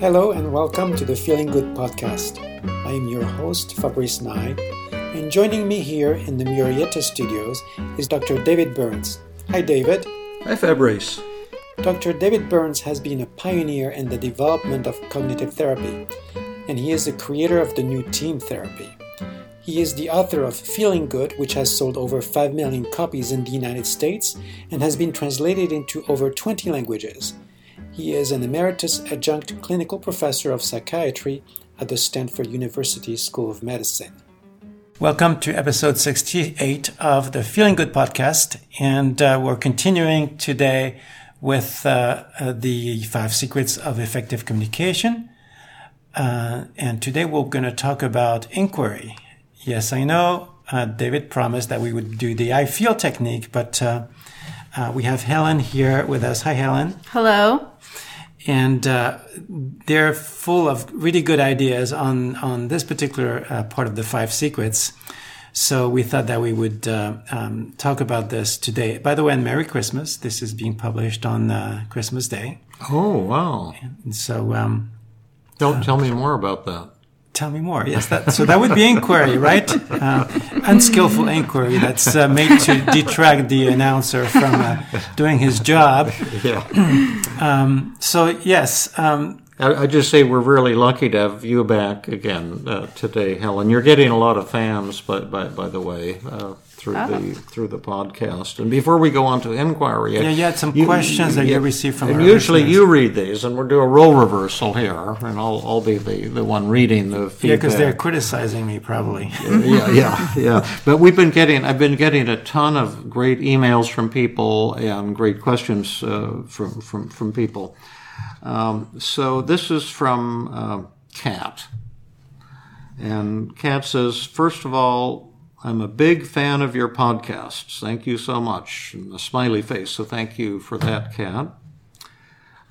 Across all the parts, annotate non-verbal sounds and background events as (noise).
Hello and welcome to the Feeling Good podcast. I am your host, Fabrice Nye, and joining me here in the Murrieta studios is Dr. David Burns. Hi, David. Hi, Fabrice. Dr. David Burns has been a pioneer in the development of cognitive therapy, and he is the creator of the new team therapy. He is the author of Feeling Good, which has sold over 5 million copies in the United States and has been translated into over 20 languages. He is an emeritus adjunct clinical professor of psychiatry at the Stanford University School of Medicine. Welcome to episode 68 of the Feeling Good podcast. And uh, we're continuing today with uh, uh, the five secrets of effective communication. Uh, and today we're going to talk about inquiry. Yes, I know uh, David promised that we would do the I feel technique, but uh, we have Helen here with us. Hi, Helen. Hello and uh, they're full of really good ideas on on this particular uh, part of the five secrets. So we thought that we would uh, um, talk about this today. By the way, and Merry Christmas! This is being published on uh, Christmas Day. Oh wow! And so, um, don't tell me more about that. Tell me more. Yes, that, so that would be inquiry, right? (laughs) Uh, unskillful inquiry that's uh, made to detract the announcer from uh, doing his job. Yeah. (clears throat) Um, so yes. Um, I, I, just say we're really lucky to have you back again uh, today, Helen. You're getting a lot of fans, by by, by the way. Through oh. the through the podcast. And before we go on to inquiry, yeah, you had some you, questions that you, you received from. And usually listeners. you read these, and we'll do a role reversal here, and I'll I'll be the, the one reading the feedback. Yeah, because they're criticizing me probably. yeah, yeah, yeah. But we've been getting I've been getting a ton of great emails from people and great questions uh, from from from people. Um, so this is from uh, Kat. And Kat says, first of all, I'm a big fan of your podcasts. Thank you so much. And a smiley face, so thank you for that, Kat.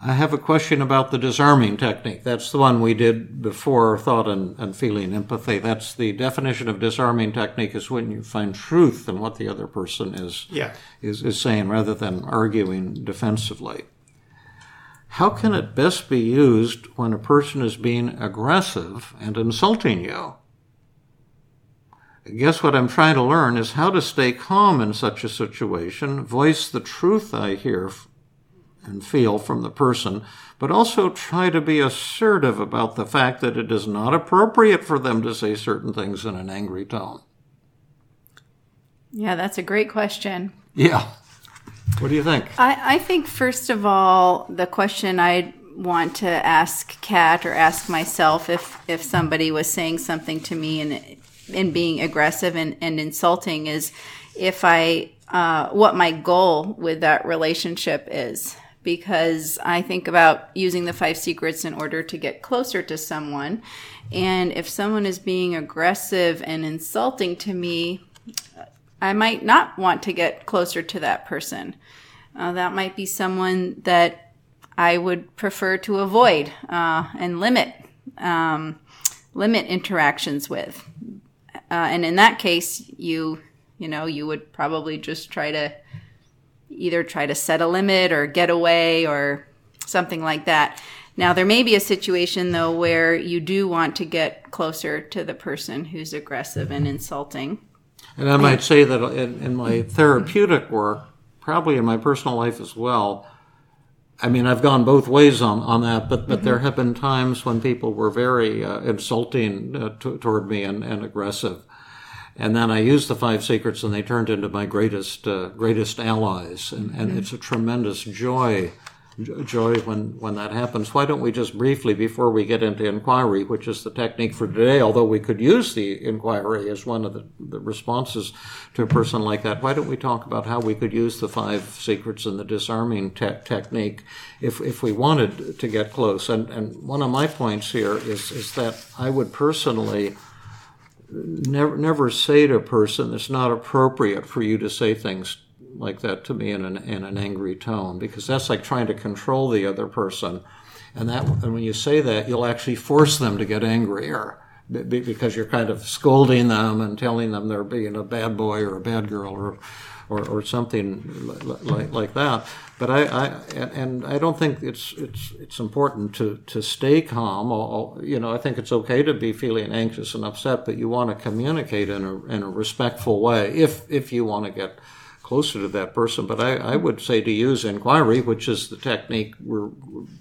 I have a question about the disarming technique. That's the one we did before thought and, and feeling empathy. That's the definition of disarming technique is when you find truth in what the other person is, yeah. is, is saying rather than arguing defensively. How can it best be used when a person is being aggressive and insulting you? I guess what I'm trying to learn is how to stay calm in such a situation, voice the truth I hear and feel from the person, but also try to be assertive about the fact that it is not appropriate for them to say certain things in an angry tone. Yeah, that's a great question. Yeah. What do you think? I, I think, first of all, the question I want to ask Kat or ask myself if, if somebody was saying something to me and and being aggressive and, and insulting is if I uh, what my goal with that relationship is because I think about using the five secrets in order to get closer to someone. And if someone is being aggressive and insulting to me, I might not want to get closer to that person. Uh, that might be someone that I would prefer to avoid uh, and limit um, limit interactions with. Uh, and in that case, you you know you would probably just try to either try to set a limit or get away or something like that. Now there may be a situation though where you do want to get closer to the person who's aggressive and insulting. And I might say that in, in my therapeutic work, probably in my personal life as well, I mean, I've gone both ways on, on that, but, but mm-hmm. there have been times when people were very uh, insulting uh, t- toward me and, and aggressive. And then I used the five secrets and they turned into my greatest, uh, greatest allies. And, and mm-hmm. it's a tremendous joy joy when, when that happens. Why don't we just briefly, before we get into inquiry, which is the technique for today, although we could use the inquiry as one of the, the responses to a person like that, why don't we talk about how we could use the five secrets and the disarming te- technique if, if we wanted to get close? And, and one of my points here is, is that I would personally never, never say to a person it's not appropriate for you to say things like that to me in an, in an angry tone because that's like trying to control the other person. And that, and when you say that, you'll actually force them to get angrier because you're kind of scolding them and telling them they're being a bad boy or a bad girl or or, or something like, like that. But I, I and I don't think it's it's it's important to, to stay calm. You know, I think it's okay to be feeling anxious and upset, but you want to communicate in a in a respectful way if if you want to get closer to that person. But I, I would say to use inquiry, which is the technique we're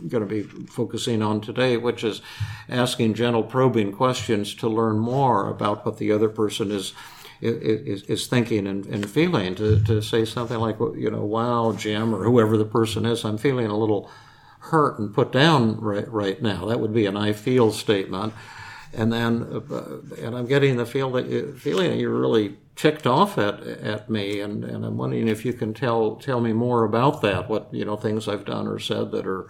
going to be focusing on today, which is asking gentle probing questions to learn more about what the other person is is, is thinking and, and feeling to, to say something like, you know, wow, Jim, or whoever the person is, I'm feeling a little hurt and put down right, right now. That would be an I feel statement. And then, uh, and I'm getting the feel that feeling that you're really ticked off at at me, and, and I'm wondering if you can tell tell me more about that. What you know, things I've done or said that are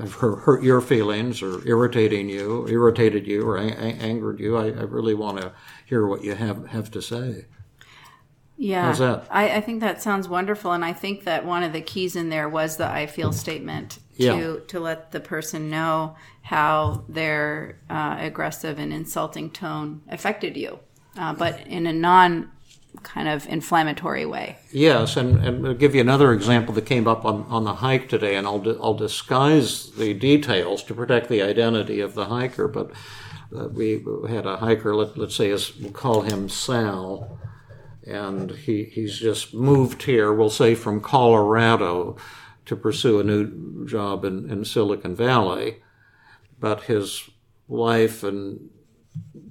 have hurt your feelings or irritating you, irritated you, or angered you. I, I really want to hear what you have have to say. Yeah, How's that? I, I think that sounds wonderful, and I think that one of the keys in there was the "I feel" statement to Yeah. to let the person know how their uh, aggressive and insulting tone affected you, uh, but in a non kind of inflammatory way. Yes, and, and I'll give you another example that came up on, on the hike today, and I'll, di- I'll disguise the details to protect the identity of the hiker. But uh, we had a hiker, let, let's say, as, we'll call him Sal, and he, he's just moved here, we'll say from Colorado, to pursue a new job in, in Silicon Valley. But his wife and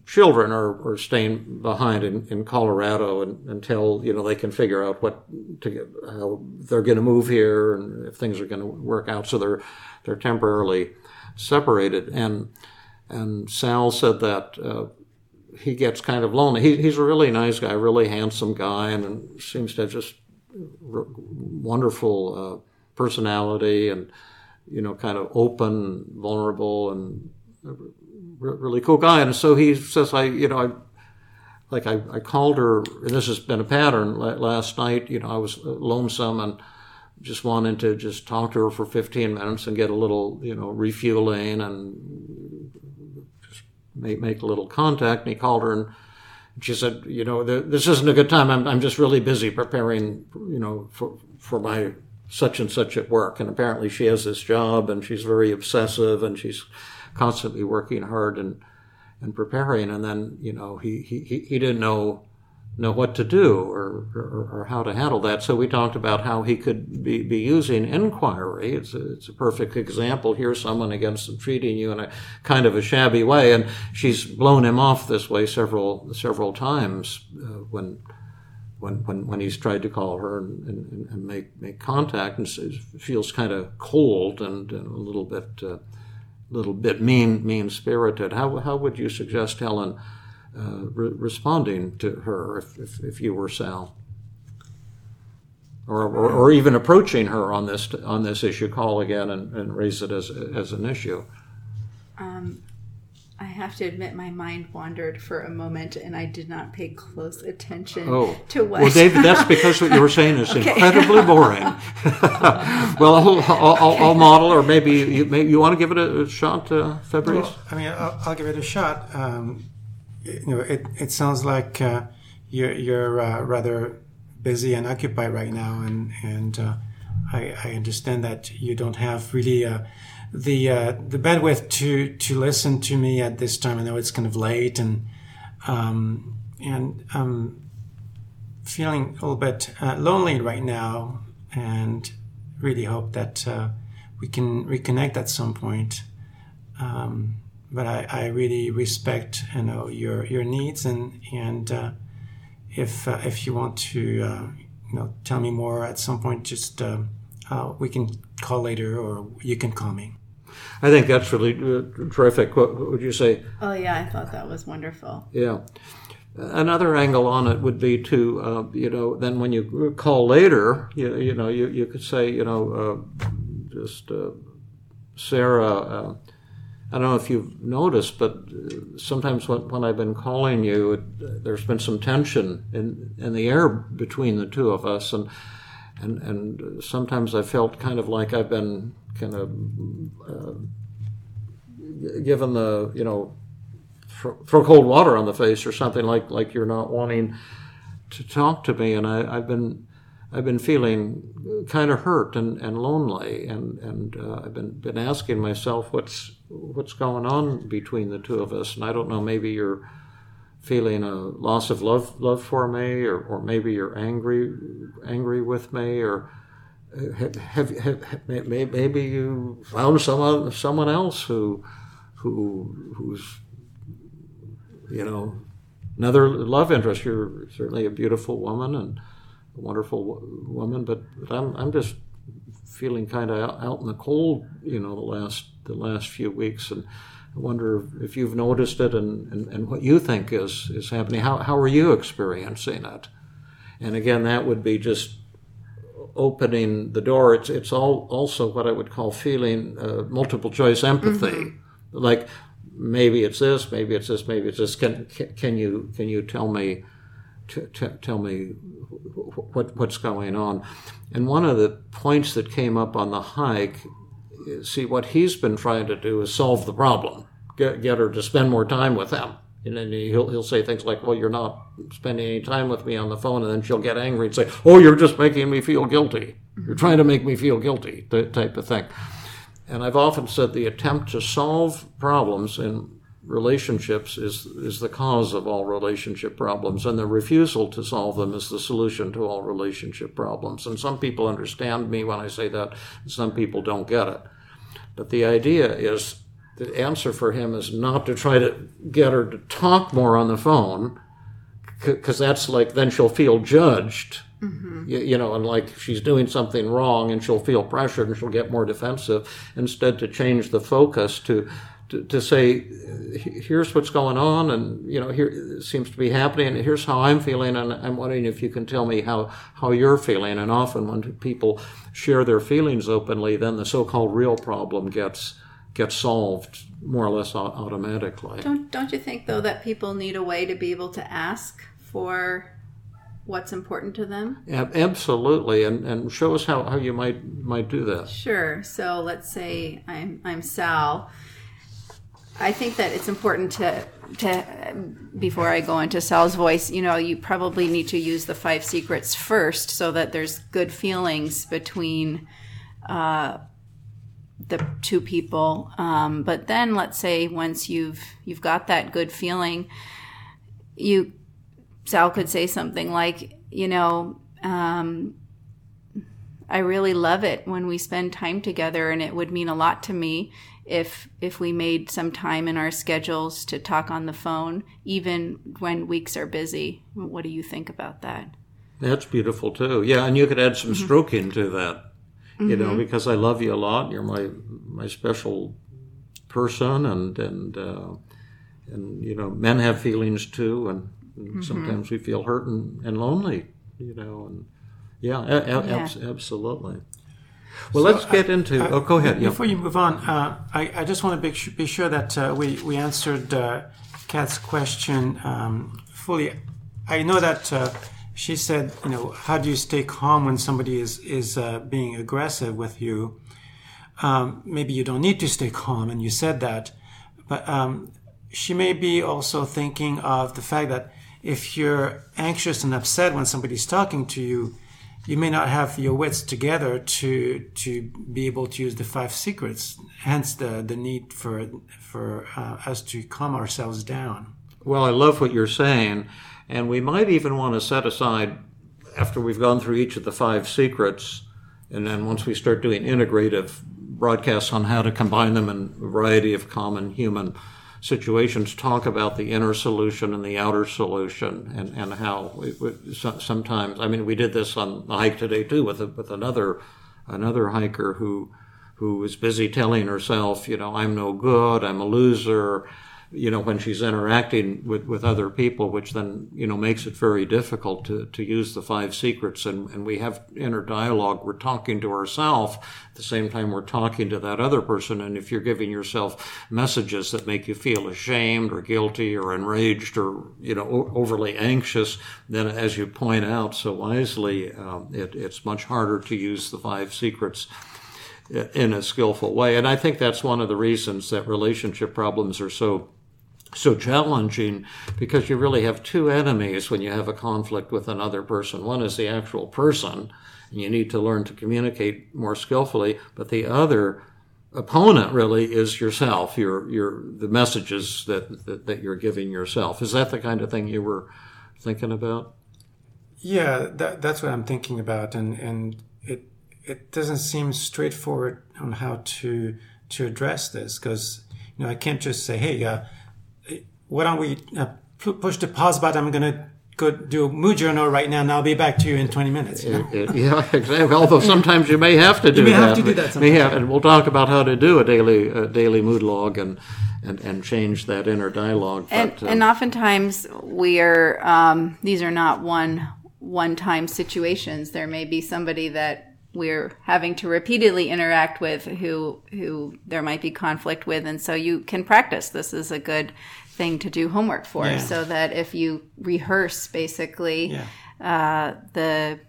children are, are staying behind in, in Colorado and, until you know they can figure out what to get, how they're going to move here and if things are going to work out. So they're they're temporarily separated. And and Sal said that uh, he gets kind of lonely. He, he's a really nice guy, really handsome guy, and seems to have just r- wonderful uh, personality and you know kind of open, vulnerable, and really cool guy. And so he says, I, you know, I, like I, I called her, and this has been a pattern last night, you know, I was lonesome and just wanted to just talk to her for 15 minutes and get a little, you know, refueling and just make, make a little contact. And he called her and she said, you know, this isn't a good time. I'm, I'm just really busy preparing, you know, for, for my such and such at work. And apparently she has this job and she's very obsessive and she's, constantly working hard and and preparing. And then you know he he, he didn't know know what to do or, or, or, how to handle that. So we talked about how he could be, be using inquiry. It's a, it's a perfect example. Here's someone against them treating you in a kind of a shabby way, and she's blown him off this way several several times uh, when. When, when, when he's tried to call her and, and, and make, make contact and feels kind of cold and, and a little bit uh, little bit mean mean spirited. How how would you suggest Helen uh, re- responding to her if, if, if you were Sal? Or, or, or, even approaching her on this on this issue, call again and, and raise it as as an issue. Um, I have to admit, my mind wandered for a moment, and I did not pay close attention oh. to what. Well, David, that's (laughs) because what you were saying is okay. incredibly boring. (laughs) well, I'll, I'll, I'll, I'll, model, or maybe you, maybe you want to give it a, shot, uh, Fabrice. Well, I mean, I'll, I'll, give it a shot. Um, you know, it, it sounds like uh, you're, you're uh, rather busy and occupied right now, and and uh, I, I, understand that you don't have really uh, the uh, the bandwidth to to listen to me at this time. I know it's kind of late, and um, and I'm feeling a little bit uh, lonely right now, and really hope that uh, we can reconnect at some point. Um, but I, I, really respect you know your your needs and and uh, if uh, if you want to uh, you know tell me more at some point, just uh, we can call later or you can call me. I think that's really uh, terrific. What, what, would you say? Oh yeah, I thought that was wonderful. Yeah. Another angle on it would be to, uh, you know, then when you call later, you, you know, you, you could say, you know, uh, just uh, Sarah, uh, I don't know if you've noticed, but sometimes when, when I've been calling you, it, there's been some tension in, in the air between the two of us. And, and, and sometimes I felt kind of like I've been kind of uh, given the you know throw, throw cold water on the face or something like like you're not wanting to talk to me, and I, I've been I've been feeling kind of hurt and, and lonely, and and uh, I've been been asking myself what's what's going on between the two of us, and I don't know. Maybe you're feeling a loss of love love for me, or, or maybe you're angry angry with me, or uh, have, have, have, have maybe you found someone someone else who who who's you know another love interest. You're certainly a beautiful woman and a wonderful woman, but, but I'm I'm just feeling kind of out in the cold, you know, the last the last few weeks, and I wonder if you've noticed it and, and, and what you think is is happening. How how are you experiencing it? And again, that would be just opening the door. It's it's all also what I would call feeling uh, multiple choice empathy, mm-hmm. like maybe it's this, maybe it's this, maybe it's this. Can can you can you tell me? T- t- tell me what, what's going on. And one of the points that came up on the hike, see, what he's been trying to do is solve the problem, get, get her to spend more time with him. And then he'll, he'll say things like, well, you're not spending any time with me on the phone. And then she'll get angry and say, oh, you're just making me feel guilty. You're trying to make me feel guilty, type of thing. And I've often said the attempt to solve problems in relationships is is the cause of all relationship problems and the refusal to solve them is the solution to all relationship problems and some people understand me when i say that some people don't get it but the idea is the answer for him is not to try to get her to talk more on the phone because that's like then she'll feel judged mm-hmm. you, you, know and like she's doing something wrong and she'll feel pressured and she'll get more defensive instead to change the focus to to, to say, here's what's going on, and you know, here seems to be happening, and here's how I'm feeling, and I'm wondering if you can tell me how how you're feeling. And often, when people share their feelings openly, then the so-called real problem gets gets solved more or less automatically. Don't don't you think though that people need a way to be able to ask for what's important to them? Yeah, absolutely, and and show us how, how you might might do that. Sure. So let's say I'm I'm Sal I think that it's important to to before I go into Sal's voice, you know, you probably need to use the five secrets first, so that there's good feelings between uh, the two people. Um, but then, let's say once you've you've got that good feeling, you Sal could say something like, you know. Um, I really love it when we spend time together, and it would mean a lot to me if if we made some time in our schedules to talk on the phone, even when weeks are busy. What do you think about that? That's beautiful too. Yeah, and you could add some mm-hmm. stroking to that. You mm-hmm. know, because I love you a lot. You're my my special person, and and uh, and you know, men have feelings too, and, and mm-hmm. sometimes we feel hurt and, and lonely. You know, and yeah, a- a- yeah. Ab- absolutely. Well, so let's get into. I, oh, go ahead. Before you move on, uh, I, I, just want to be, be sure that uh, we we answered uh, Kat's question um, fully. I know that uh, she said, you know, how do you stay calm when somebody is is uh, being aggressive with you? Um, maybe you don't need to stay calm, and you said that, but um, she may be also thinking of the fact that if you're anxious and upset when somebody's talking to you, you may not have your wits together to to be able to use the five secrets. Hence the the need for for uh, us to calm ourselves down. Well, I love what you're saying, and we might even want to set aside after we've gone through each of the five secrets, and then once we start doing integrative broadcasts on how to combine them in a variety of common human situations talk about the inner solution and the outer solution and, and how it would sometimes, I mean, we did this on the hike today too with, a, with another, another hiker who, who was busy telling herself, you know, I'm no good, I'm a loser, you know, when she's interacting with, with other people, which then, you know, makes it very difficult to, to use the five secrets. And, and we have inner dialogue. We're talking to ourselves at the same time we're talking to that other person. And if you're giving yourself messages that make you feel ashamed or guilty or enraged or, you know, overly anxious, then as you point out so wisely, um, it, it's much harder to use the five secrets in a skillful way. And I think that's one of the reasons that relationship problems are so so challenging because you really have two enemies when you have a conflict with another person. One is the actual person, and you need to learn to communicate more skillfully, but the other opponent really is yourself, your your the messages that, that, that you're giving yourself. Is that the kind of thing you were thinking about? Yeah, that, that's what I'm thinking about, and and it it doesn't seem straightforward on how to to address this because you know I can't just say, hey, uh, why don't we uh, push the pause button? I'm gonna go do Mood Journal right now, and I'll be back to you in 20 minutes. You know? It- it- yeah, (laughs) exactly. Although sometimes you may have to do may that. have to do that May sometimes. have- and we'll talk about how to do a daily a daily mood log and and, and change that inner dialogue. and uh, and oftentimes we are um, these are not one one time situations. There may be somebody that we're having to repeatedly interact with who who there might be conflict with, and so you can practice. This is a good thing to do homework for, Yeah. so that if you rehearse basically Yeah. uh, the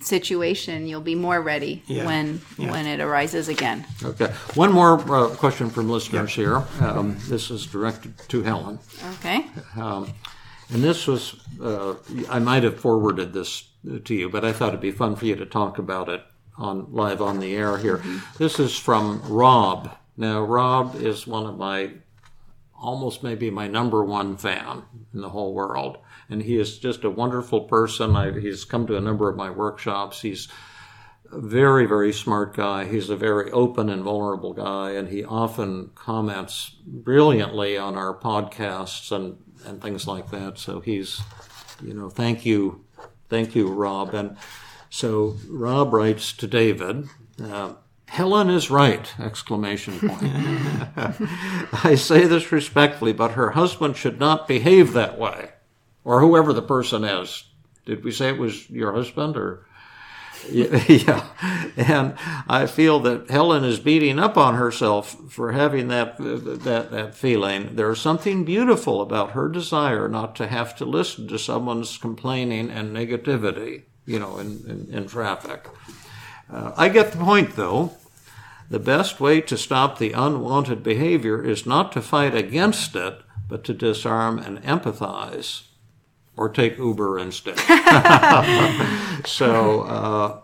situation, you'll be more ready Yeah. when Yeah. when it arises again. okay. One more uh, question from listeners here. Um, this is directed to Helen. Okay. Um, and this was, uh, I might have forwarded this to you, but I thought it'd be fun for you to talk about it on live on the air here. This is from Rob. Now, Rob is one of my, almost maybe my number one fan in the whole world. And he is just a wonderful person. I, he's come to a number of my workshops. He's a very, very smart guy. He's a very open and vulnerable guy, and he often comments brilliantly on our podcasts and, and things like that. So he's, you know, thank you, thank you, Rob. And so Rob writes to David, uh, Helen is right! Exclamation point. (laughs) I say this respectfully, but her husband should not behave that way, or whoever the person is. Did we say it was your husband or? (laughs) Yeah, and I feel that Helen is beating up on herself for having that that that feeling. There's something beautiful about her desire not to have to listen to someone's complaining and negativity, you know, in in, in traffic. Uh, I get the point, though. The best way to stop the unwanted behavior is not to fight against it, but to disarm and empathize, or take Uber instead. (laughs) so, uh,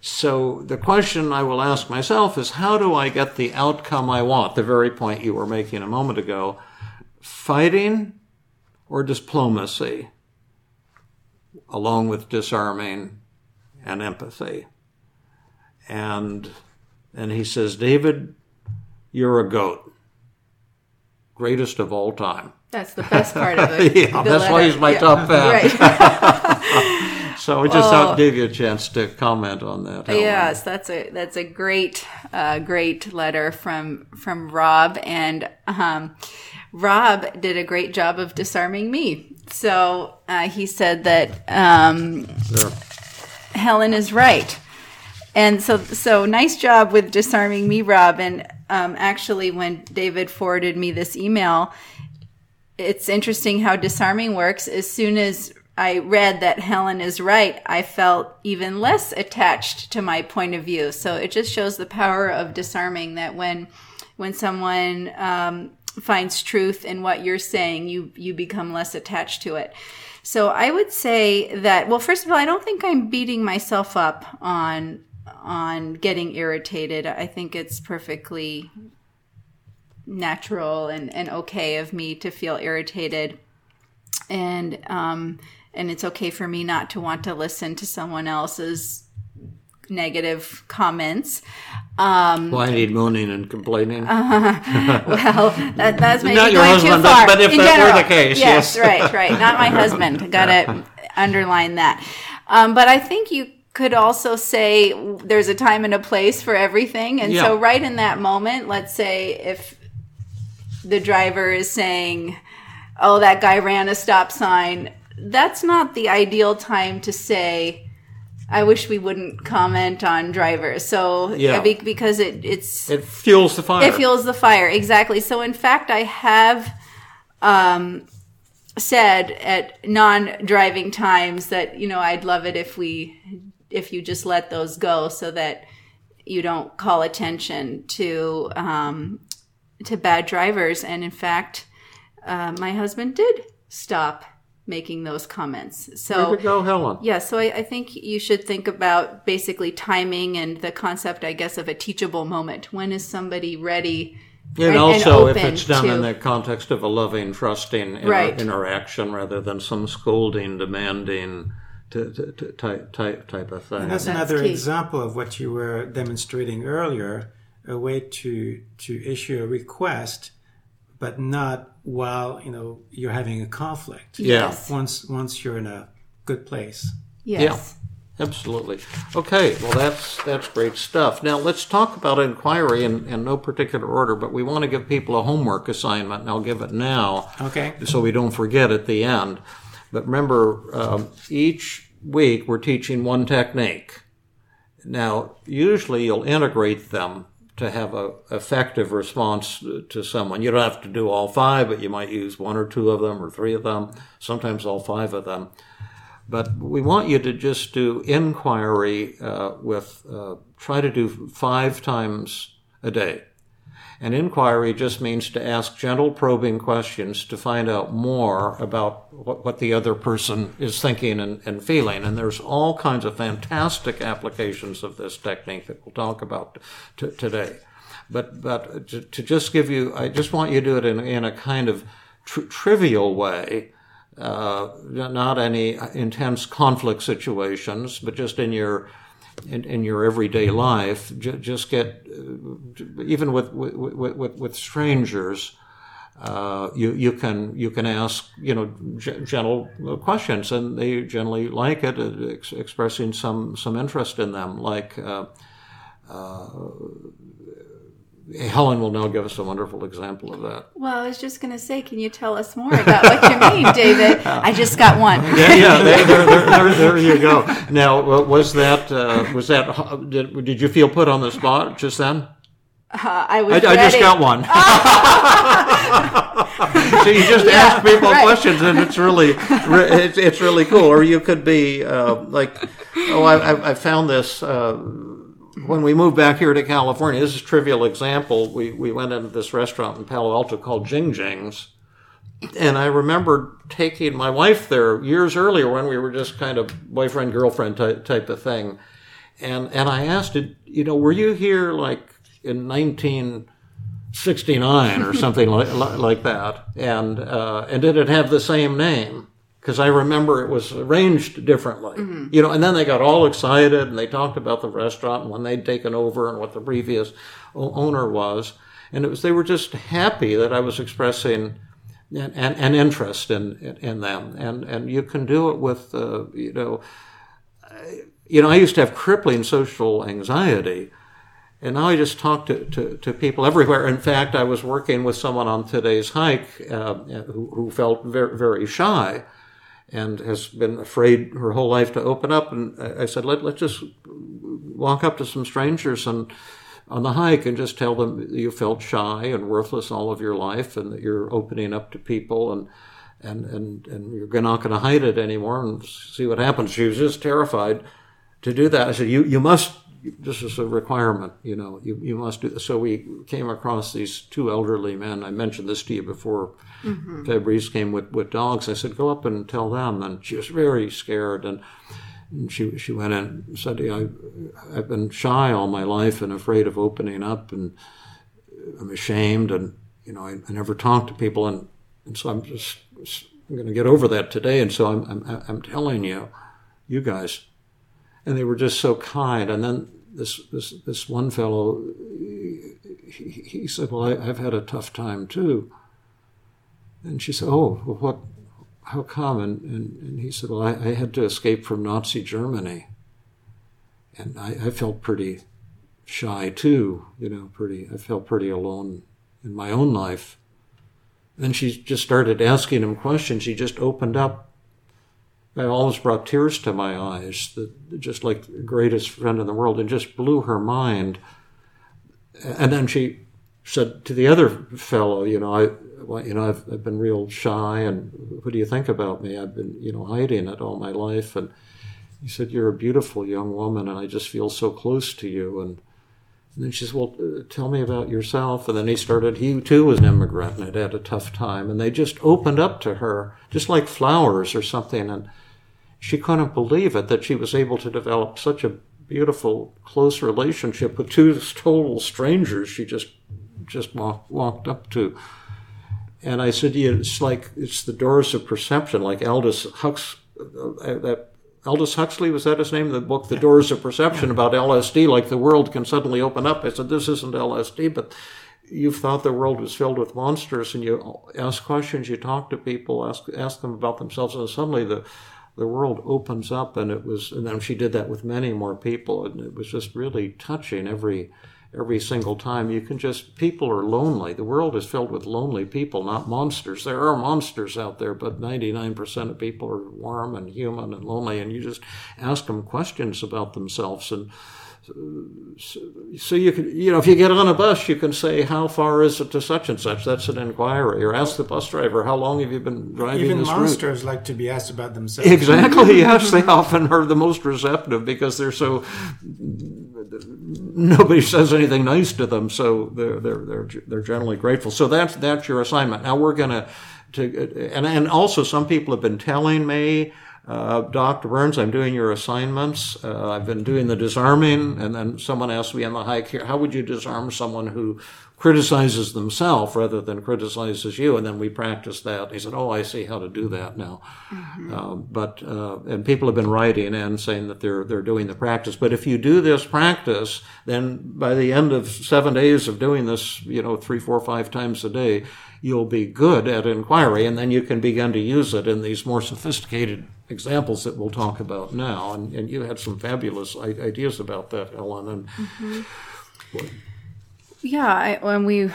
so the question I will ask myself is, how do I get the outcome I want? The very point you were making a moment ago: fighting or diplomacy, along with disarming and empathy. And and he says, David, you're a goat, greatest of all time. That's the best part of it. (laughs) Yeah, that's why he's my Yeah. top fan. Right. (laughs) So I just thought I'd you a chance to comment on that. Helen. Yes, that's a that's a great uh, great letter from from Rob, and um, Rob did a great job of disarming me. So uh, he said that um. Helen is right. And so, so nice job with disarming me, Rob. And um, actually, when David forwarded me this email, it's interesting how disarming works. As soon as I read that Helen is right, I felt even less attached to my point of view. So it just shows the power of disarming. That when when someone um, finds truth in what you're saying, you you become less attached to it. So I would say that well, first of all, I don't think I'm beating myself up on on getting irritated. I think it's perfectly natural and, and okay of me to feel irritated. And um and it's okay for me not to want to listen to someone else's negative comments. Um Well, I need moaning and complaining. (laughs) well that, that's maybe Not your going husband, too but- far. but if in that were general. the case, yes, yes. right right. Not my husband. (laughs) Gotta underline that. Um but i think you could also say there's a time and a place for everything. And so right in that moment let's say if the driver is saying, "Oh, that guy ran a stop sign." That's not the ideal time to say, "I wish we wouldn't comment on drivers." So, Yeah. be- because it it's it fuels the fire. it fuels the fire exactly. So, in fact, I have um, said at non-driving times that you know I'd love it if we if you just let those go, so that you don't call attention to um, to bad drivers. And in fact, uh, my husband did stop making those comments. So Way to go, Helen. yeah, so I, I think you should think about basically timing and the concept, I guess, of a teachable moment. When is somebody ready? And, and also, if it's done to- in the context of a loving, trusting inter- Right. interaction rather than some scolding, demanding to, to, to type, type, type of thing. And that's, That's another key. example of what you were demonstrating earlier, a way to to issue a request, but not while you know you're having a conflict. Yeah. Yes. Once once you're in a good place. Yes. yeah, Absolutely. Okay, well that's that's great stuff. Now let's talk about inquiry in, in no particular order, but we want to give people a homework assignment, and I'll give it now. Okay. so we don't forget at the end. But remember, um, each week we're teaching one technique. Now, usually you'll integrate them to have a effective response to someone. You don't have to do all five, but you might use one or two of them or three of them, sometimes all five of them. But we want you to just do inquiry uh, with, uh, try to do five times a day. And inquiry just means to ask gentle probing questions to find out more about what, what the other person is thinking and, and feeling. And there's all kinds of fantastic applications of this technique that we'll talk about t- today. But, but to, to just give you, I just want you to do it in, in a kind of tr- trivial way. Uh, not any intense conflict situations, but just in your in, in your everyday life, j- just get uh, even with with, with, with strangers. Uh, you you can you can ask you know g- gentle questions, and they generally like it, uh, ex- expressing some some interest in them. Like uh, uh, Helen will now give us a wonderful example of that. Well, I was just going to say, can you tell us more about what you mean, (laughs) David? I just got one. yeah, yeah. There, there, there, there, you go. Now, was that uh, was that did, did you feel put on the spot just then? Uh, I was I, I just got one. (laughs) (laughs) so you just ask people right. questions, and it's really it's, it's really cool. Or you could be uh, like, oh, I, I- I found this. Uh, when we moved back here to California, this is a trivial example. We, we went into this restaurant in Palo Alto called Jing Jing's. And I remember taking my wife there years earlier when we were just kind of boyfriend girlfriend type, type of thing. And, and I asked it, you know, were you here like in 1969 or something (laughs) like, like that? And, uh, and did it have the same name? Because I remember it was arranged differently, you know. And then they got all excited and they talked about the restaurant and when they'd taken over and what the previous o- owner was. And it was they were just happy that I was expressing an, an, an interest in, in in them. And and you can do it with uh, you know you know, I used to have crippling social anxiety. And now I just talk to, to, to people everywhere. In fact, I was working with someone on today's hike uh, who, who felt very, very shy and has been afraid her whole life to open up. And I said, Let, let's just walk up to some strangers and on the hike and just tell them you felt shy and worthless all of your life and that you're opening up to people and and and, and you're not going to hide it anymore and see what happens. She was just terrified to do that. I said, you, you must, this is a requirement, you know, you, you must do this. So we came across these two elderly men. I mentioned this to you before mm-hmm. Fabrice came with, with dogs. I said, go up and tell them. And she was very scared. And, and she, she went in and said, I, I've been shy all my life and afraid of opening up and I'm ashamed. And, you know, I, I never talk to people. And, and so I'm just, I'm going to get over that today. And so I'm, I'm, I'm telling you, you guys, and they were just so kind. And then this this this one fellow, he, he said, "Well, I, I've had a tough time too." And she said, "Oh, well, what? How come?" And, and, and he said, "Well, I, I had to escape from Nazi Germany, and I, I felt pretty shy too. You know, pretty. I felt pretty alone in my own life." Then she just started asking him questions. She just opened up it almost brought tears to my eyes, that, just like the greatest friend in the world, and just blew her mind. And then she said to the other fellow, you know, I, well, you know, I've, I've been real shy, and what do you think about me? I've been, you know, hiding it all my life. And he said, "You're a beautiful young woman, and I just feel so close to you." And And then she says, Well, uh, tell me about yourself. And then he started, he too was an immigrant and had had a tough time. And they just opened up to her, just like flowers or something. And she couldn't believe it that she was able to develop such a beautiful, close relationship with two total strangers she just just walk, walked up to. And I said, yeah, it's like it's the doors of perception, like Aldous Hux, uh, that Aldous Huxley was that his name? The book, The Doors of Perception, about LSD. Like the world can suddenly open up. I said, this isn't LSD, but you've thought the world was filled with monsters, and you ask questions, you talk to people, ask ask them about themselves, and suddenly the the world opens up. And it was, and then she did that with many more people, and it was just really touching every every single time. You can just, people are lonely. The world is filled with lonely people, not monsters. There are monsters out there, but 99% of people are warm and human and lonely. And you just ask them questions about themselves. And so you can, you know, if you get on a bus, you can say, "How far is it to such and such?" That's an inquiry. Or ask the bus driver, "How long have you been driving Even this monsters route?" like to be asked about themselves. Exactly. yes, they often are the most receptive because they're so. Nobody says anything nice to them, so they're they're they're they're generally grateful. So that's that's your assignment. Now we're gonna to and and also some people have been telling me. Uh, Dr. Burns, I'm doing your assignments. Uh, I've been doing the disarming, and then someone asked me on the hike here, how would you disarm someone who criticizes themselves rather than criticizes you? And then we practiced that. He said, oh, I see how to do that now. Uh, but uh, and people have been writing and saying that they're they're doing the practice. But if you do this practice, then by the end of seven days of doing this, you know, three, four, five times a day, you'll be good at inquiry, and then you can begin to use it in these more sophisticated examples that we'll talk about now. And, and you had some fabulous ideas about that, Helen. And Yeah, I, when we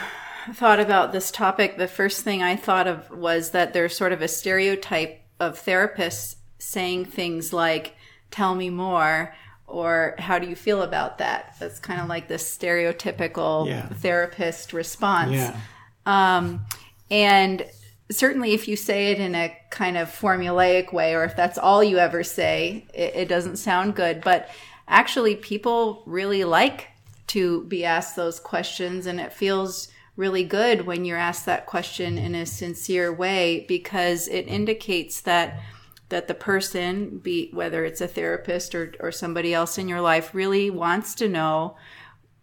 thought about this topic, the first thing I thought of was that there's sort of a stereotype of therapists saying things like, tell me more, or how do you feel about that? That's kind of like this stereotypical Yeah. therapist response. Yeah. Um, and certainly, if you say it in a kind of formulaic way, or if that's all you ever say, it, it doesn't sound good. But actually, people really like to be asked those questions, and it feels really good when you're asked that question in a sincere way because it indicates that that the person be whether it's a therapist or, or somebody else in your life really wants to know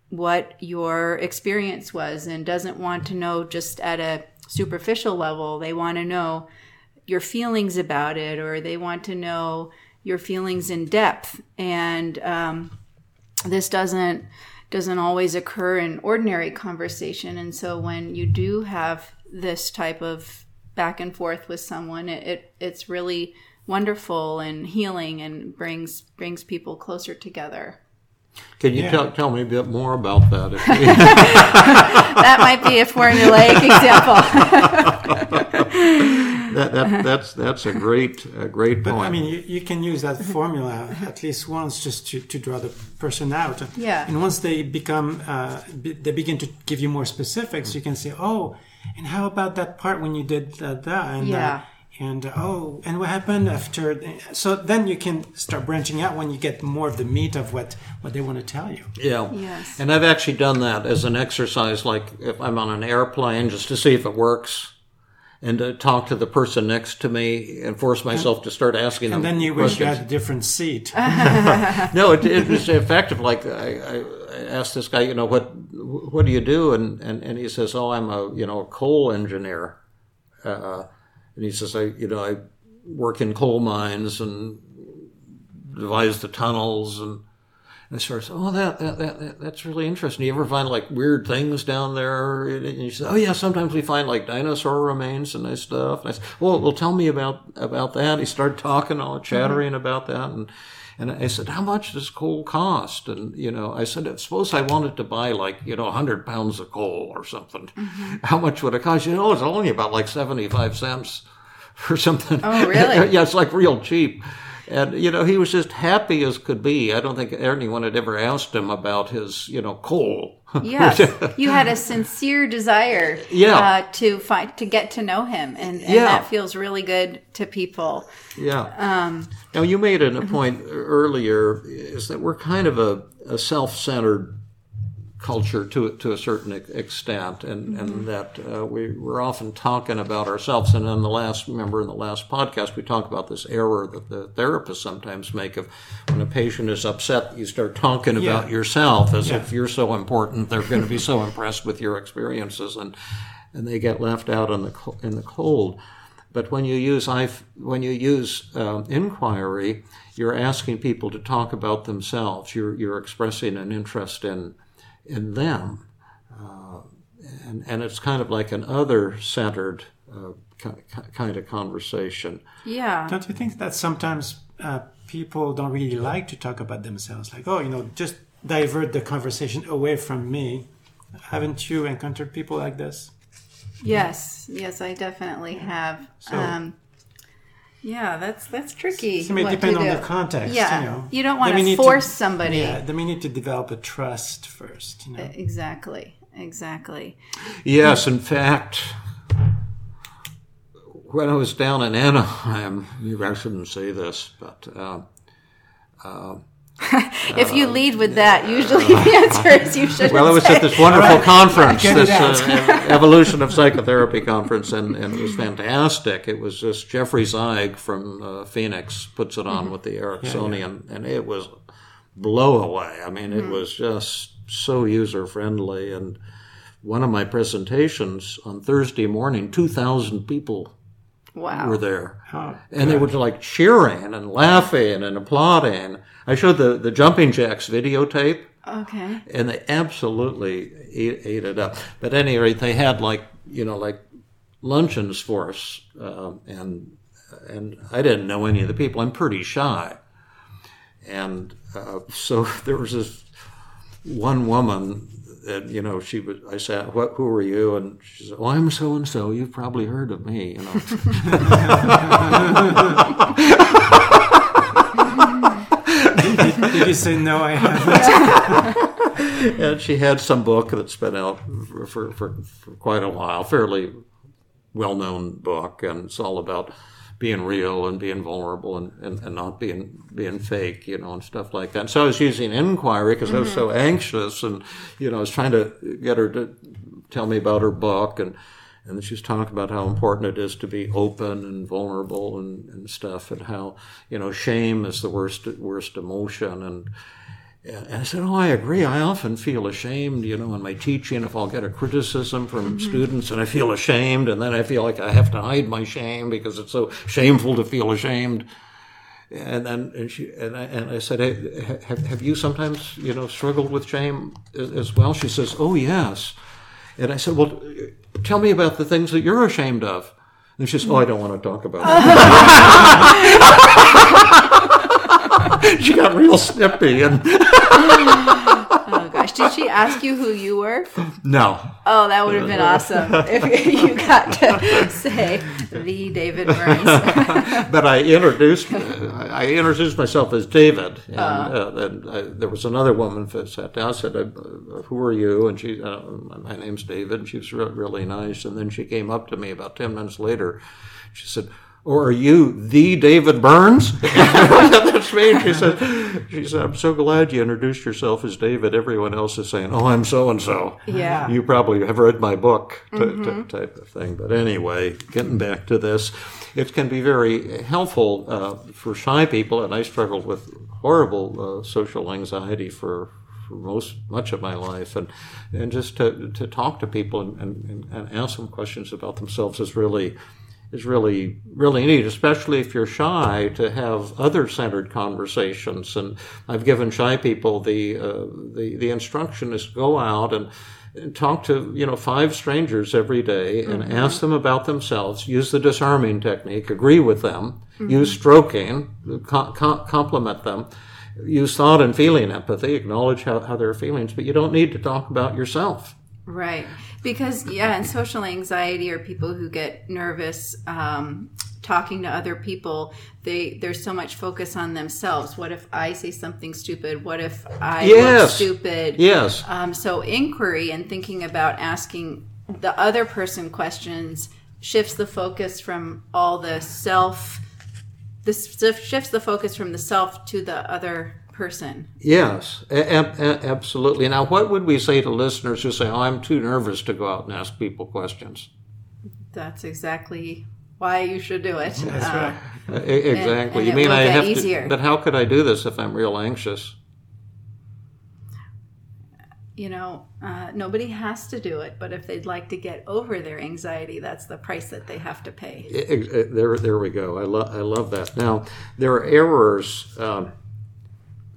what your experience was and doesn't want to know just at a superficial level. They want to know your feelings about it or they want to know your feelings in depth. And um, this doesn't doesn't always occur in ordinary conversation. And so when you do have this type of back and forth with someone, it, it it's really wonderful and healing and brings brings people closer together. Can you Yeah. tell, tell me a bit more about that? If you- (laughs) That might be a formulaic example. (laughs) that, that, that's, that's a great, a great But point. I mean, you, you can use that formula at least once just to, to draw the person out. Yeah. And once they become, uh, be, they begin to give you more specifics, you can say, oh, and how about that part when you did that? that? And, Yeah. Uh, and uh, oh, and what happened after? So then you can start branching out when you get more of the meat of what what they want to tell you. Yeah. Yes. And I've actually done that as an exercise, like if I'm on an airplane, just to see if it works, and to talk to the person next to me and force myself to start asking them. And them then you wish you had a different seat. (laughs) no, it, it was effective. Like I, I I asked this guy, you know, what what do you do? And, and, and he says, oh, I'm a you know a coal engineer. Uh, and he says, I you know I work in coal mines and devise the tunnels and. And I said, "Oh, that, that that that that's really interesting. You ever find like weird things down there?" And he said, "Oh yeah, sometimes we find like dinosaur remains and nice stuff." And I said, "Well, well, tell me about about that." He started talking, all chattering about that, and and I said, "How much does coal cost?" And you know, I said, "Suppose I wanted to buy like you know hundred pounds of coal or something. Mm-hmm. How much would it cost?" You know, it's only about like seventy five cents or something. Oh, really? (laughs) yeah, it's like real cheap. And you know, he was just happy as could be. I don't think anyone had ever asked him about his, you know, coal. (laughs) Yes, (laughs) you had a sincere desire, Yeah. uh, to find to get to know him, and, and Yeah. that feels really good to people. yeah. Um, now you made an, a point earlier is that we're kind of a, a self-centered culture to to a certain extent, and and that uh, we we're often talking about ourselves. And in the last, remember in the last podcast, we talked about this error that the therapists sometimes make of when a patient is upset, you start talking about yourself as Yeah. if you're so important. They're going to be so impressed with your experiences, and and they get left out in the in the cold. But when you use I, when you use um, inquiry, you're asking people to talk about themselves. You're you're expressing an interest in in them, uh, and and it's kind of like an other centered uh, ki- ki- kind of conversation. Yeah. Don't you think that sometimes uh, people don't really like to talk about themselves? Like, oh, you know, just divert the conversation away from me. Haven't you encountered people like this? Yes. Yes, I definitely have. So- um, yeah, that's that's tricky. It may depend on do. the context. Yeah, you, know. you don't want we to need force somebody. Yeah, then we need to develop a trust first. You know. Exactly. Exactly. Yes, in fact, when I was down in Anaheim, maybe I shouldn't say this, but uh, (laughs) if you lead with that, usually the answer is you should. well, it was at this wonderful conference, this uh, evolution of psychotherapy conference, and, and it was fantastic. It was just Jeffrey Zeig from uh, Phoenix puts it on with the Ericksonian, and it was blow away. I mean, it was just so user friendly. And one of my presentations on Thursday morning, two thousand people Wow. were there. Oh, and they were like cheering and laughing and applauding. I showed the, the Jumping Jacks videotape, Okay. and they absolutely ate, ate it up. But at any rate, they had like you know like luncheons for us, um, and and I didn't know any of the people. I'm pretty shy, and uh, (laughs) so there was this one woman that you know she was. I said, "What? Who are you?" And she said, "Oh, I'm so and so. You've probably heard of me." You know. (laughs) Did you say no? I haven't. (laughs) and she had some book that's been out for, for, for, for quite a while, fairly well known book, and it's all about being real and being vulnerable and, and, and not being being fake, you know, and stuff like that. And so I was using inquiry because I was so mm-hmm. anxious, and you know, I was trying to get her to tell me about her book, and and then she talking about how important it is to be open and vulnerable and, and stuff, and how you know shame is the worst worst emotion, and and I said, Oh, I agree. I often feel ashamed, you know, in my teaching if I'll get a criticism from mm-hmm. students and I feel ashamed and then I feel like I have to hide my shame because it's so shameful to feel ashamed. And then and she and I, and I said, hey, have, have you sometimes, you know, struggled with shame as, as well? She says, Oh, yes. And I said, Well, tell me about the things that you're ashamed of. And she says, Oh, I don't want to talk about it. (laughs) (laughs) she got real snippy and Oh gosh, did she ask you who you were? no. Oh, that would have been awesome if you got to say the David Burns. (laughs) but I introduced I introduced myself as David, and, uh, and I, there was another woman that sat down. I said, uh, "Who are you?" And she, uh, "My name's David." And she was re- really nice. And then she came up to me about ten minutes later. She said. Or are you the David Burns? (laughs) That's me. And She said, "She said I'm so glad you introduced yourself as David. Everyone else is saying, oh, I'm so and so. Yeah. You probably have read my book, t- t- type of thing. But anyway, getting back to this, it can be very helpful uh, for shy people, and I struggled with horrible uh, social anxiety for, for most much of my life, and and just to, to talk to people and, and, and ask them questions about themselves is really is really really neat, especially if you're shy to have other centered conversations. And I've given shy people the uh, the the instruction is go out and, talk to you know five strangers every day and ask them about themselves. Use the disarming technique. Agree with them. Use stroking. Com- com- compliment them. Use thought and feeling empathy. Acknowledge how, how their feelings, but you don't need to talk about yourself. Right. Because, yeah, and social anxiety or people who get nervous um, talking to other people, they there's so much focus on themselves. What if I say something stupid? What if I look stupid? Yes. Um, so inquiry and thinking about asking the other person questions shifts the focus from all the self. This shifts the focus from the self to the other person. Yes, a- a- a- absolutely. Now, what would we say to listeners who say, "Oh, I'm too nervous to go out and ask people questions"? That's exactly why you should do it. That's Uh, right. Exactly. and you mean I have easier. to? But how could I do this if I'm real anxious? you know, uh, nobody has to do it, but if they'd like to get over their anxiety, that's the price that they have to pay. Ex- e- There, there we go. I love, I love that. Now, there are errors. Um,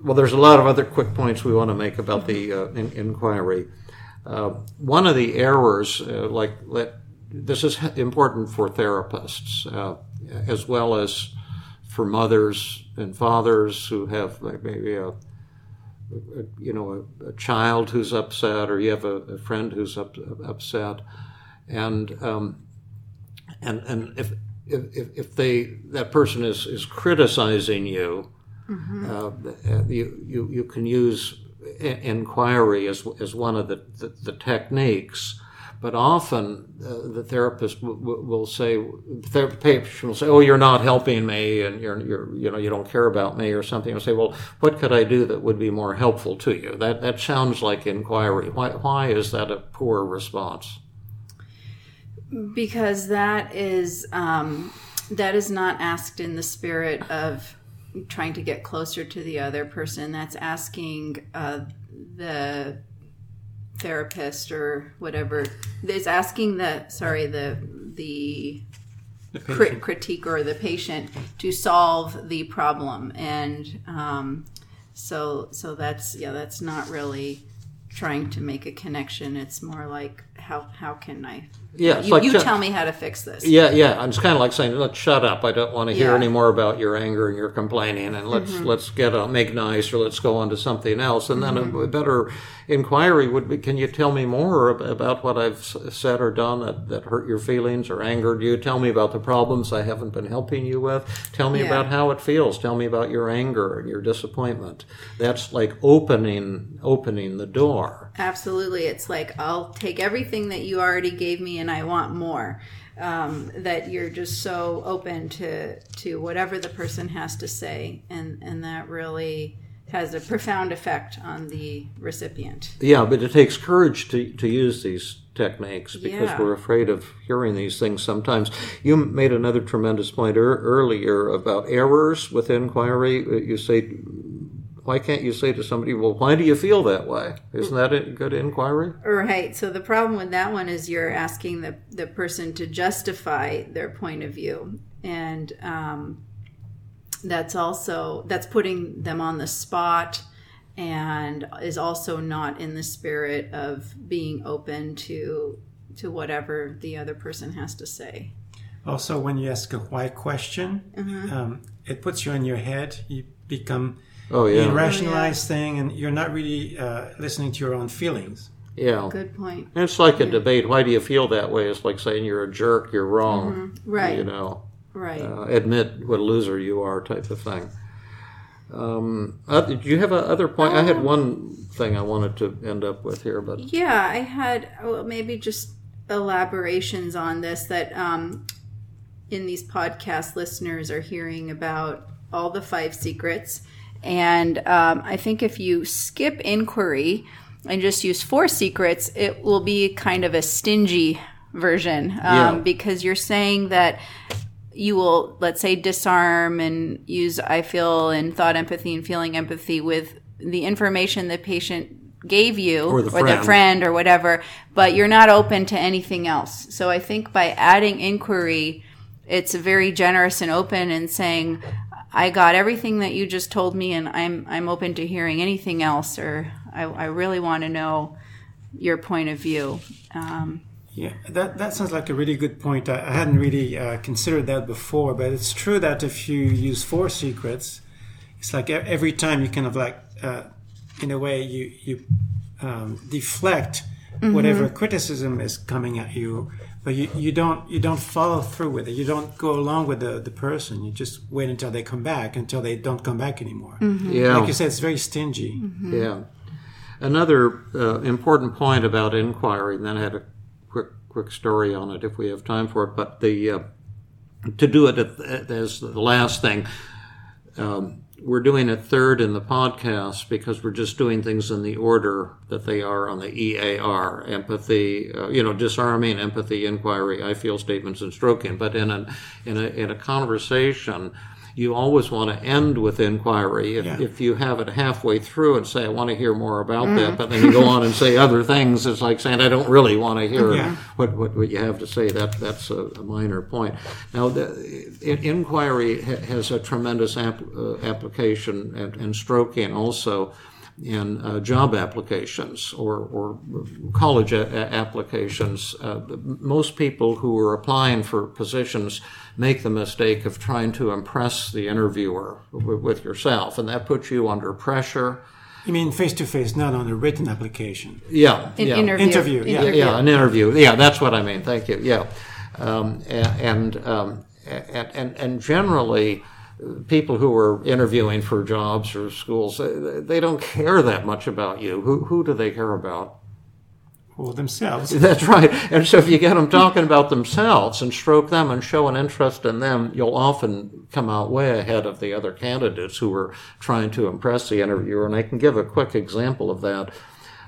well, there's a lot of other quick points we want to make about the uh, in- inquiry. Uh, one of the errors, uh, like let, this is important for therapists uh, as well as for mothers and fathers who have like, maybe a, a you know a, a child who's upset or you have a, a friend who's up, upset, and um, and and if if, if they that person is is criticizing you, uh, you, you you can use inquiry as as one of the the, the techniques. But often uh, the therapist w- w- will say, the patient will say, "Oh, you're not helping me, and you're, you're you know you don't care about me or something." I'll say, "Well, what could I do that would be more helpful to you?" That that sounds like inquiry. Why why is that a poor response? because that is um, that is not asked in the spirit of trying to get closer to the other person that's asking uh, the therapist or whatever is asking the sorry the the The cri- critique or the patient to solve the problem. And um, so so that's yeah that's not really trying to make a connection. It's more like how how can i Yeah, you, like you tell me how to fix this Yeah, yeah. It's kind of like saying, "Let's shut up. I don't want to hear Yeah. any more about your anger and your complaining, and let's mm-hmm. let's get on, make nice, or let's go on to something else." And then a, mm-hmm. a better inquiry would be, "Can you tell me more about what I've said or done that, that hurt your feelings or angered you? Tell me about the problems I haven't been helping you with. Tell me Yeah. about how it feels. Tell me about your anger and your disappointment." That's like opening opening the door. Absolutely. It's like, I'll take everything that you already gave me and I want more. Um, that you're just so open to, to whatever the person has to say. And, and that really has a profound effect on the recipient. Yeah, but it takes courage to, to use these techniques because Yeah. we're afraid of hearing these things sometimes. You made another tremendous point er- earlier about errors with inquiry. You say, why can't you say to somebody, well, why do you feel that way? Isn't that a good inquiry? Right. So the problem with that one is you're asking the, the person to justify their point of view. And um, that's also that's putting them on the spot and is also not in the spirit of being open to to whatever the other person has to say. Also, when you ask a why question, Mm-hmm. um, it puts you in your head. You become Oh, you yeah. rationalize thing, and you're not really uh, listening to your own feelings. Yeah. Good point. It's like a debate. Why do you feel that way? It's like saying you're a jerk, you're wrong. Mm-hmm. Right. You know. Right. uh, admit what a loser you are type of thing. Um, uh, do you have a other point? I had Um, one thing I wanted to end up with here, but Yeah, I had well, maybe just elaborations on this that um, in these podcast listeners are hearing about all the five secrets. And um, I think if you skip inquiry and just use four secrets, it will be kind of a stingy version um, Yeah. because you're saying that you will, let's say, disarm and use I feel and thought empathy and feeling empathy with the information the patient gave you Or the friend. friend or whatever, but you're not open to anything else. So I think by adding inquiry, it's very generous and open and saying, I got everything that you just told me and I'm I'm open to hearing anything else or I, I really want to know your point of view. Um, Yeah, that that sounds like a really good point. I, I hadn't really uh, considered that before, but it's true that if you use four secrets, it's like every time you kind of like, uh, in a way, you you um, deflect whatever criticism is coming at you, but you, you don't you don't follow through with it. You don't go along with the the person. You just wait until they come back until they don't come back anymore. yeah, Like you said, it's very stingy. yeah. Another uh, important point about inquiry, and then I had a quick quick story on it if we have time for it. But the uh, to do it as the last thing, um, we're doing it third in the podcast because we're just doing things in the order that they are on the EAR empathy, uh, you know, disarming, empathy, inquiry, I feel statements, and stroking. But in a, in a, in a conversation, you always want to end with inquiry. If, Yeah. if you have it halfway through and say, I want to hear more about that, but then you go on and say other things, it's like saying, I don't really want to hear Yeah. what, what, what you have to say. That, that's a, a minor point. Now, the, in, inquiry ha- has a tremendous app, uh, application and, and stroking also in uh, job applications or, or college a- a- applications. Uh, most people who are applying for positions make the mistake of trying to impress the interviewer w- with yourself, and that puts you under pressure. You mean face to face, not on a written application? Yeah, An yeah. interview. Interview, yeah. Yeah, an interview. Yeah, that's what I mean. Thank you. Yeah, um, a- and um, and and and generally, uh, people who are interviewing for jobs or schools, they, they don't care that much about you. Who who do they care about? Well, themselves. (laughs) That's right. And so if you get them talking about themselves and stroke them and show an interest in them, you'll often come out way ahead of the other candidates who are trying to impress the interviewer. And I can give a quick example of that.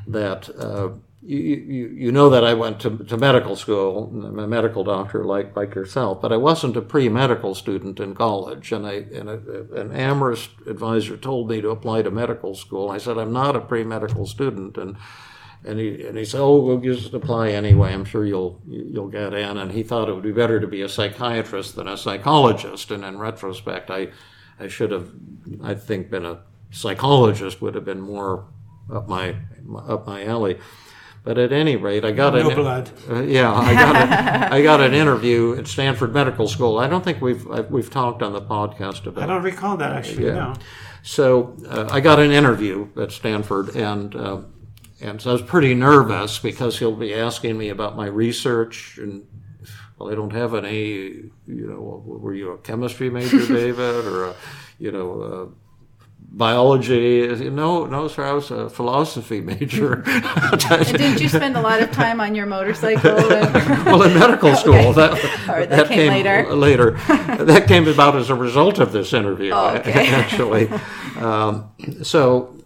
That uh, you, you you know that I went to, to medical school. I'm a medical doctor like like yourself, but I wasn't a pre medical student in college. And I and a, an Amherst advisor told me to apply to medical school. I said I'm not a pre medical student and. And he and he said, "Oh, we'll just apply anyway. I'm sure you'll you'll get in." And he thought it would be better to be a psychiatrist than a psychologist. And in retrospect, I I should have, I think, been a psychologist would have been more up my up my alley. But at any rate, I got No an blood. uh, yeah, I got a, I got an interview at Stanford Medical School. I don't think we've I've, we've talked on the podcast about. I don't recall that actually. Yeah. No. So uh, I got an interview at Stanford, and uh, and so I was pretty nervous because he'll be asking me about my research, and well, I don't have any. You know, were you a chemistry major, (laughs) David, or a, you know? Biology? No, no, sir. I was a philosophy major. (laughs) (laughs) And didn't you spend a lot of time on your motorcycle? (laughs) Well, in medical school, that, All right, that came later. Later, that came about as a result of this interview, Oh, okay. actually. Um, so,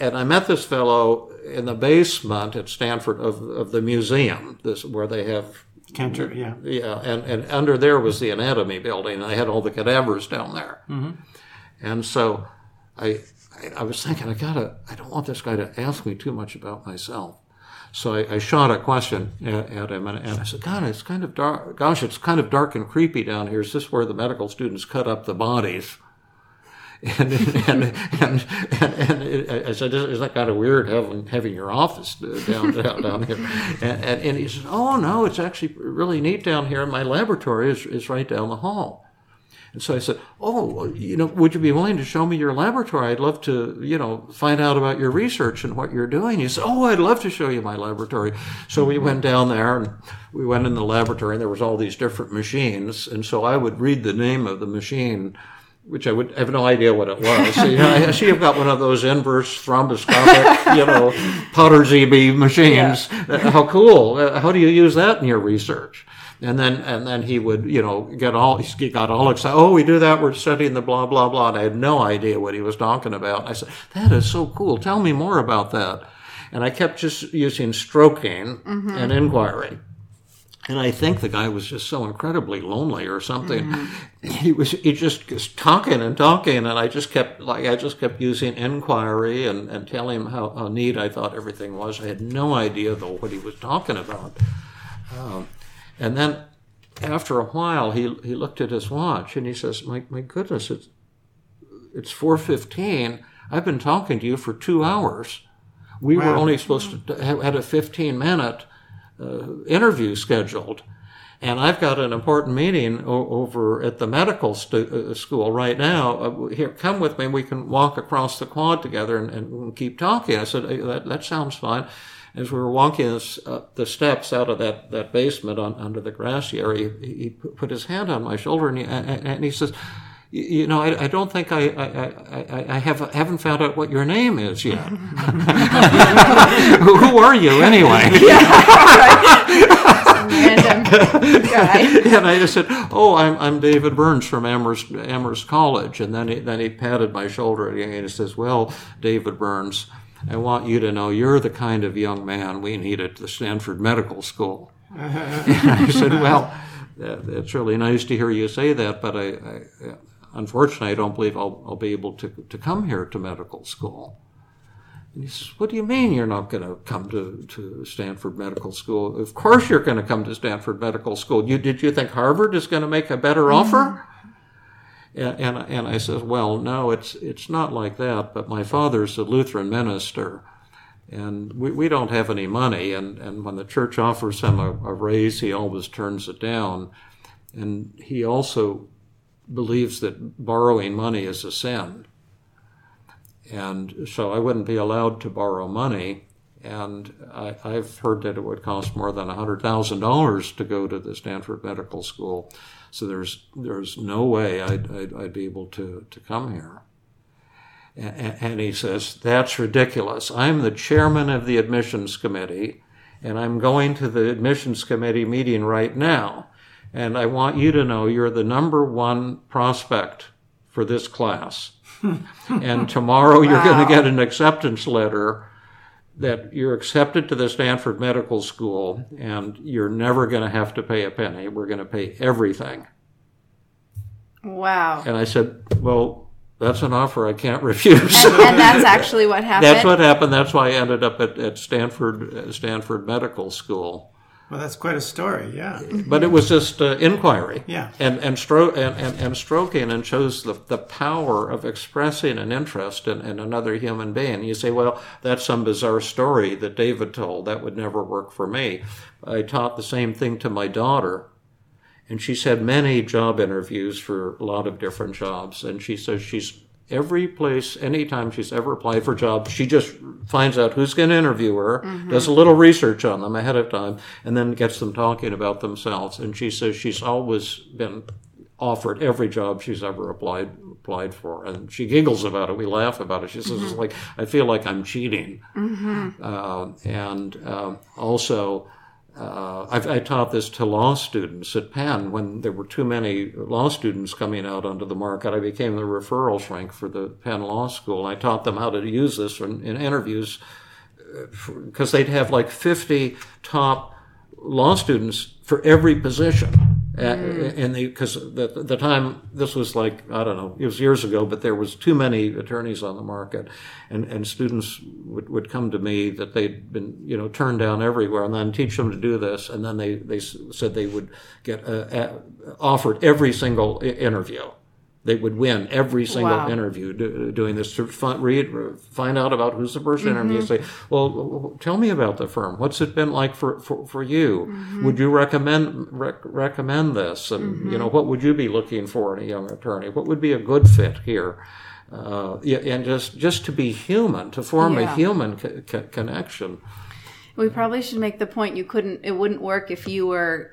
and I met this fellow in the basement at Stanford of, of the museum, this where they have. Cantor, yeah. Yeah, and, and under there was the anatomy building. and They had all the cadavers down there, and so I, I I was thinking I gotta I don't want this guy to ask me too much about myself. So I, I shot a question at, at him, and, and I said, "God, it's kind of dark. Gosh, it's kind of dark and creepy down here. Is this where the medical students cut up the bodies?" (laughs) And and and, and, and I said, "Isn't that kind of weird having having your office down down, down here?" And, and, and he said, "Oh no, it's actually really neat down here. My laboratory is is right down the hall." And so I said, "Oh, you know, would you be willing to show me your laboratory? I'd love to, you know, find out about your research and what you're doing." He said, "Oh, I'd love to show you my laboratory." So we went down there and we went in the laboratory, and there was all these different machines, and so I would read the name of the machine. Which I would I have no idea what it was. So, (laughs) you know, I see you've got one of those inverse thromboscopic, you know, Potter's EB machines. Uh, How cool! Uh, How do you use that in your research? And then, and then he would, you know, get all, he got all excited. Oh, we do that. We're studying the blah, blah, blah. And I had no idea what he was talking about. And I said, that is so cool. Tell me more about that. And I kept just using stroking and inquiry. And I think the guy was just so incredibly lonely or something. He was, he just was talking and talking. And I just kept, like, I just kept using inquiry and, and telling him how, how neat I thought everything was. I had no idea, though, what he was talking about. Um, and then after a while, he he looked at his watch and he says, "My my goodness, it's it's four fifteen. I've been talking to you for two hours. We were only supposed to have had a fifteen minute uh, interview scheduled." And I've got an important meeting o- over at the medical stu- uh, school right now. Uh, here, come with me. We can walk across the quad together and, and keep talking. I said, "Hey, that, that sounds fine. As we were walking this, uh, the steps out of that, that basement on, under the grassy area, he, he put his hand on my shoulder and he, and, he says, "You- know, I, I don't think I, I, I, I have, haven't found out what your name is yet. (laughs) (laughs) who, who are you anyway? Man random (laughs) guy. and I just said, "Oh, I'm I'm David Burns from Amherst Amherst College." And then he then he patted my shoulder and he says, "Well, David Burns, I want you to know you're the kind of young man we need at the Stanford Medical School." and I said, (laughs) "Well, it's really nice to hear you say that, but I, I unfortunately I don't believe I'll, I'll be able to to come here to medical school." And he says, What do you mean you're not going to come to, to Stanford Medical School? Of course you're going to come to Stanford Medical School. You, did you think Harvard is going to make a better mm-hmm. offer? And, and, and I said, Well, no, it's, it's not like that, but my father's a Lutheran minister. And we, we don't have any money. And, and when the church offers him a, a raise, he always turns it down. And he also believes that borrowing money is a sin and so I wouldn't be allowed to borrow money. And I, have heard that it would cost more than $100,000 to go to the Stanford Medical School. So there's, there's no way I'd, I'd, I'd be able to, to come here. And, and he says, That's ridiculous. I'm the chairman of the admissions committee, and I'm going to the admissions committee meeting right now. And I want you to know you're the number one prospect for this class (laughs) and tomorrow wow. you're going to get an acceptance letter that you're accepted to the Stanford Medical School and you're never going to have to pay a penny. We're going to pay everything. Wow. And I said, well, that's an offer I can't (laughs) refuse. And, and that's actually what happened. that's what happened. That's why I ended up at, at Stanford uh, Stanford Medical School. Well, that's quite a story, yeah. But it was just uh, inquiry, yeah, and and, stro- and, and, and stroking and shows the, the power of expressing an interest in, in another human being. You say, well, that's some bizarre story that David told. That would never work for me. I taught the same thing to my daughter, and she's had many job interviews for a lot of different jobs, and she says she's every place, anytime she's ever applied for a job, she just finds out who's going to interview her, mm-hmm. does a little research on them ahead of time, and then gets them talking about themselves. And she says she's always been offered every job she's ever applied applied for, and she giggles about it. We laugh about it. She says, mm-hmm. "It's like I feel like I'm cheating," mm-hmm. uh, and uh, also uh, i taught this to law students at Penn when there were too many law students coming out onto the market. I became the referral shrink for the Penn Law School. I taught them how to use this in, in interviews because uh, they'd have like 50 top law students for every position mm. the because the the time this was like I don't know it was years ago, but there was too many attorneys on the market, and and students would, would come to me that they'd been you know turned down everywhere, and then teach them to do this, and then they they said they would get uh, offered every single interview they would win every single wow. interview do, doing this to find, read, find out about who's the person mm-hmm. interview. Say, well, tell me about the firm. What's it been like for, for, for you? Mm-hmm. Would you recommend rec- recommend this? And mm-hmm. you know, what would you be looking for in a young attorney? What would be a good fit here? Uh, and just just to be human, to form yeah. a human co- co- connection. We probably should make the point you couldn't. It wouldn't work if you were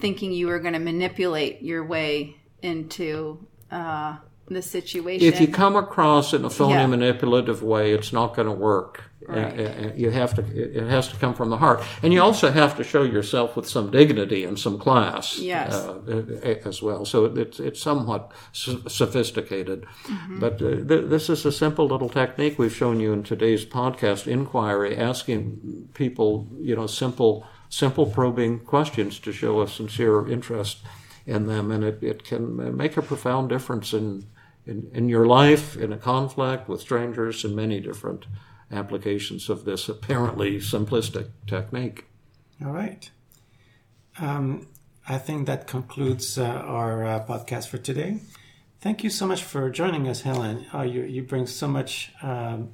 thinking you were going to manipulate your way into uh, the situation. If you come across in a phony, yeah. manipulative way, it's not going to work. Right. Uh, uh, you have to. It has to come from the heart, and you also have to show yourself with some dignity and some class. Yes. Uh, as well. So it's it's somewhat sophisticated, mm-hmm. but uh, th- this is a simple little technique we've shown you in today's podcast inquiry, asking people, you know, simple simple probing questions to show a sincere interest in them, and it, it can make a profound difference in, in, in your life, in a conflict with strangers, in many different applications of this apparently simplistic technique. All right. Um, I think that concludes uh, our uh, podcast for today. Thank you so much for joining us, Helen. Uh, you, you bring so much um,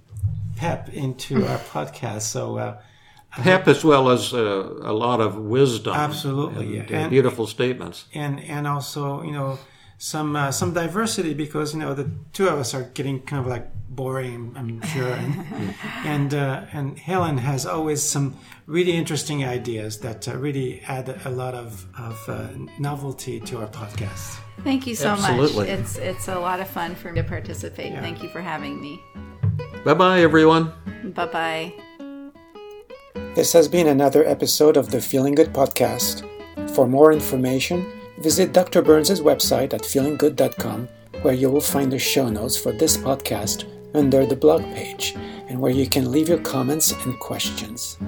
pep into our (laughs) podcast. So uh, pep as well as uh, a lot of wisdom. Absolutely, and, uh, and, beautiful statements, and and also you know some uh, some diversity because you know the two of us are getting kind of like boring, I'm sure, and (laughs) and uh, and Helen has always some really interesting ideas that uh, really add a lot of of uh, novelty to our podcast. Thank you so Absolutely. much. It's it's a lot of fun for me to participate. Yeah. Thank you for having me. Bye bye, everyone. Bye bye. This has been another episode of the Feeling Good podcast. For more information, visit Dr. Burns' website at feelinggood.com, where you will find the show notes for this podcast under the blog page and where you can leave your comments and questions.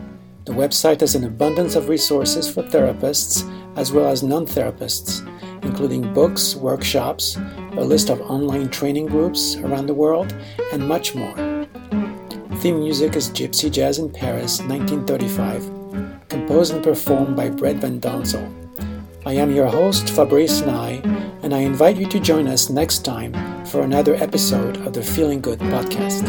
The website has an abundance of resources for therapists as well as non therapists, including books, workshops, a list of online training groups around the world, and much more. Theme music is Gypsy Jazz in Paris, 1935, composed and performed by Brett Van Donsel. I am your host, Fabrice Nye, and I invite you to join us next time for another episode of the Feeling Good podcast.